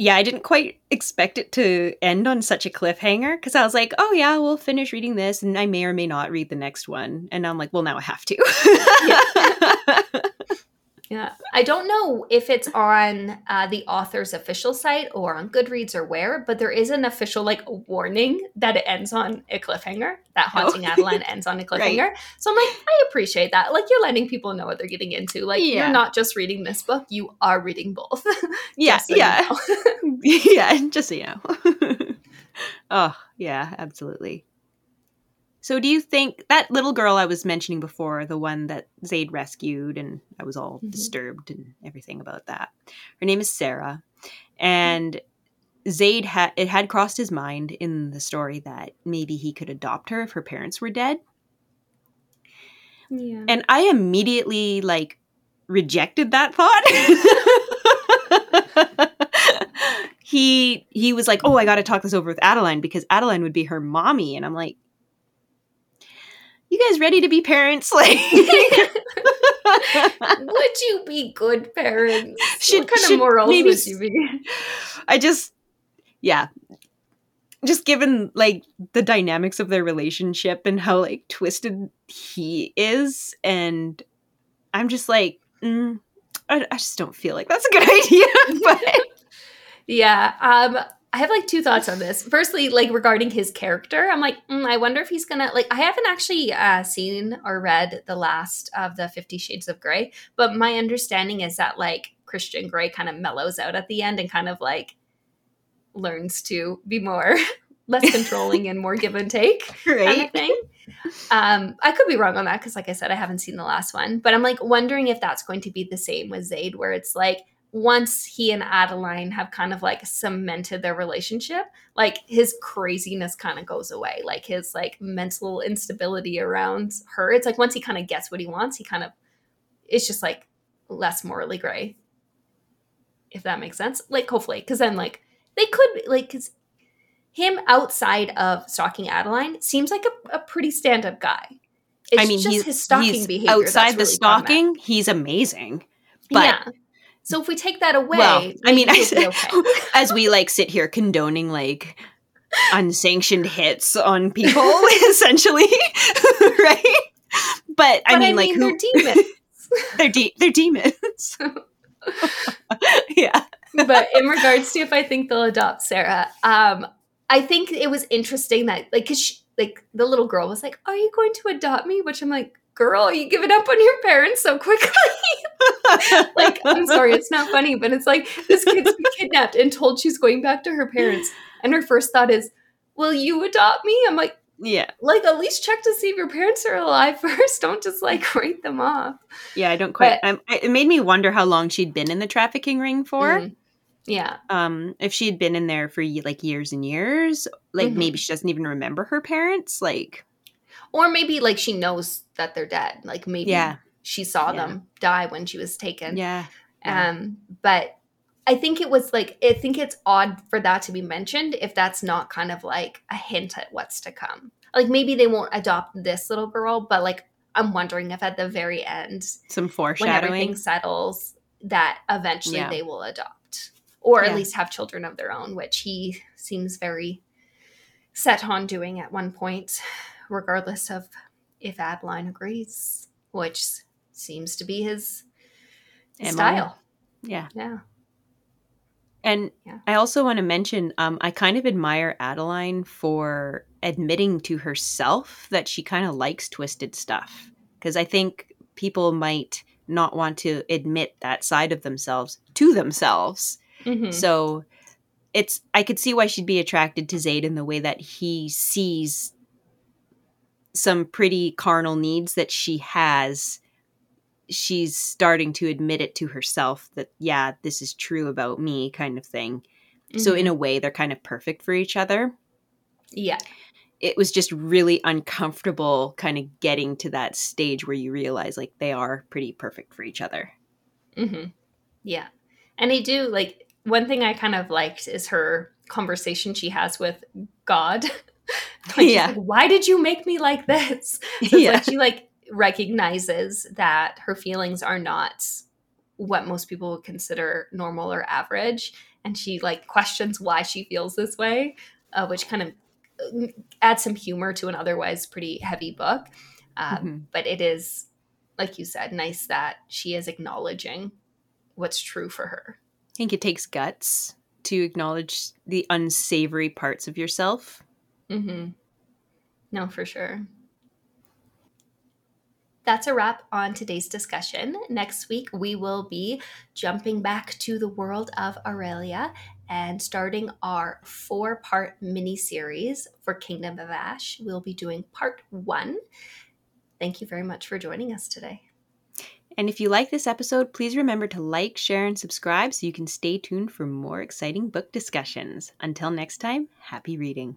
yeah, I didn't quite expect it to end on such a cliffhanger because I was like, oh, yeah, we'll finish reading this and I may or may not read the next one. And I'm like, well, now I have to. *laughs* Yeah, I don't know if it's on uh, the author's official site or on Goodreads or where, but there is an official like warning that it ends on a cliffhanger. That oh. haunting oh. Adeline ends on a *laughs* cliffhanger. Right. So I'm like, I appreciate that. Like you're letting people know what they're getting into. Like yeah. you're not just reading this book; you are reading both. *laughs* yeah, so yeah, *laughs* yeah. Just so you know. oh yeah, absolutely. So, do you think that little girl I was mentioning before, the one that Zaid rescued, and I was all mm-hmm. disturbed and everything about that? Her name is Sarah, and Zaid had it had crossed his mind in the story that maybe he could adopt her if her parents were dead. Yeah. And I immediately like rejected that thought. *laughs* he he was like, "Oh, I got to talk this over with Adeline because Adeline would be her mommy." And I'm like, you guys ready to be parents? *laughs* Like, would you be good parents? Should, what kind should, of morals maybe, would you be? I just, yeah, just given like the dynamics of their relationship and how like twisted he is, and I'm just like, mm, I, I just don't feel like that's a good *laughs* idea. but yeah, um, I have like two thoughts on this. Firstly, like regarding his character, I'm like, mm, I wonder if he's gonna like. I haven't actually uh, seen or read the last of the Fifty Shades of Grey, but my understanding is that like Christian Grey kind of mellows out at the end and kind of like learns to be more *laughs* less *laughs* controlling and more give and take *laughs* right. kind of thing. Um, I could be wrong on that because, like I said, I haven't seen the last one, but I'm like wondering if that's going to be the same with Zaid, where it's like once he and Adeline have kind of like cemented their relationship, like his craziness kind of goes away. Like his like mental instability around her. It's like once he kind of gets what he wants, he kind of it's just like less morally gray. If that makes sense. Like hopefully, because then like they could like because him outside of stalking Adeline seems like a, a pretty stand-up guy. It's I mean, he's, his stalking he's behavior. Outside the stalking, he's amazing. But yeah. So if we take that away, well, I mean, I, okay. *laughs* as we like sit here condoning like unsanctioned hits on people, *laughs* *laughs* essentially, right? But I mean, I like who? They're demons. they're de- they're demons. yeah. but in regards to if I think they'll adopt Sarah, um, I think it was interesting that like, cause she, like the little girl was like, "Are you going to adopt me?" Which I'm like, girl, you give it up on your parents so quickly? *laughs* like, I'm sorry, it's not funny, but it's like this kid's been *laughs* kidnapped and told she's going back to her parents. And her first thought is, Will you adopt me? I'm like, yeah. Like at least check to see if your parents are alive *laughs* first. Don't just like write them off. Yeah, I don't quite. But, it made me wonder how long she'd been in the trafficking ring for. Mm, yeah. Um, if she had been in there for like years and years, like mm-hmm. maybe she doesn't even remember her parents. Like, or maybe like she knows that they're dead. Like maybe yeah. she saw yeah. them die when she was taken. Yeah. Um, but I think it was like I think it's odd for that to be mentioned if that's not kind of like a hint at what's to come. Like maybe they won't adopt this little girl, but like I'm wondering if at the very end, Some foreshadowing when everything settles, that eventually Yeah. they will adopt or at least have children of their own, which he seems very set on doing at one point, regardless of if Adeline agrees, which seems to be his MO. style. Yeah. Yeah. And Yeah. I also want to mention, um, I kind of admire Adeline for admitting to herself that she kind of likes twisted stuff. Because I think people might not want to admit that side of themselves to themselves. Mhm. So it's, I could see why she'd be attracted to Zaid in the way that he sees some pretty carnal needs that she has. She's starting to admit it to herself that, yeah, this is true about me, kind of thing. So, in Mhm. a way, they're kind of perfect for each other. yeah. It was just really uncomfortable kind of getting to that stage where you realize like they are pretty perfect for each other. hmm Yeah. And I do like one thing I kind of liked is her conversation she has with God. *laughs* *laughs* like, Yeah. like, Why did you make me like this? *laughs* So yeah. like she like recognizes that her feelings are not what most people would consider normal or average. And she like questions why she feels this way, uh, which kind of uh, adds some humor to an otherwise pretty heavy book. Um, Mhm. But it is, like you said, nice that she is acknowledging what's true for her. I think it takes guts to acknowledge the unsavory parts of yourself. Mm-hmm. No, for sure. That's a wrap on today's discussion. Next week, we will be jumping back to the world of Erilea and starting our four part mini series for Kingdom of Ash. We'll be doing part one. Thank you very much for joining us today. And if you like this episode, please remember to like, share, and subscribe so you can stay tuned for more exciting book discussions. Until next time, happy reading.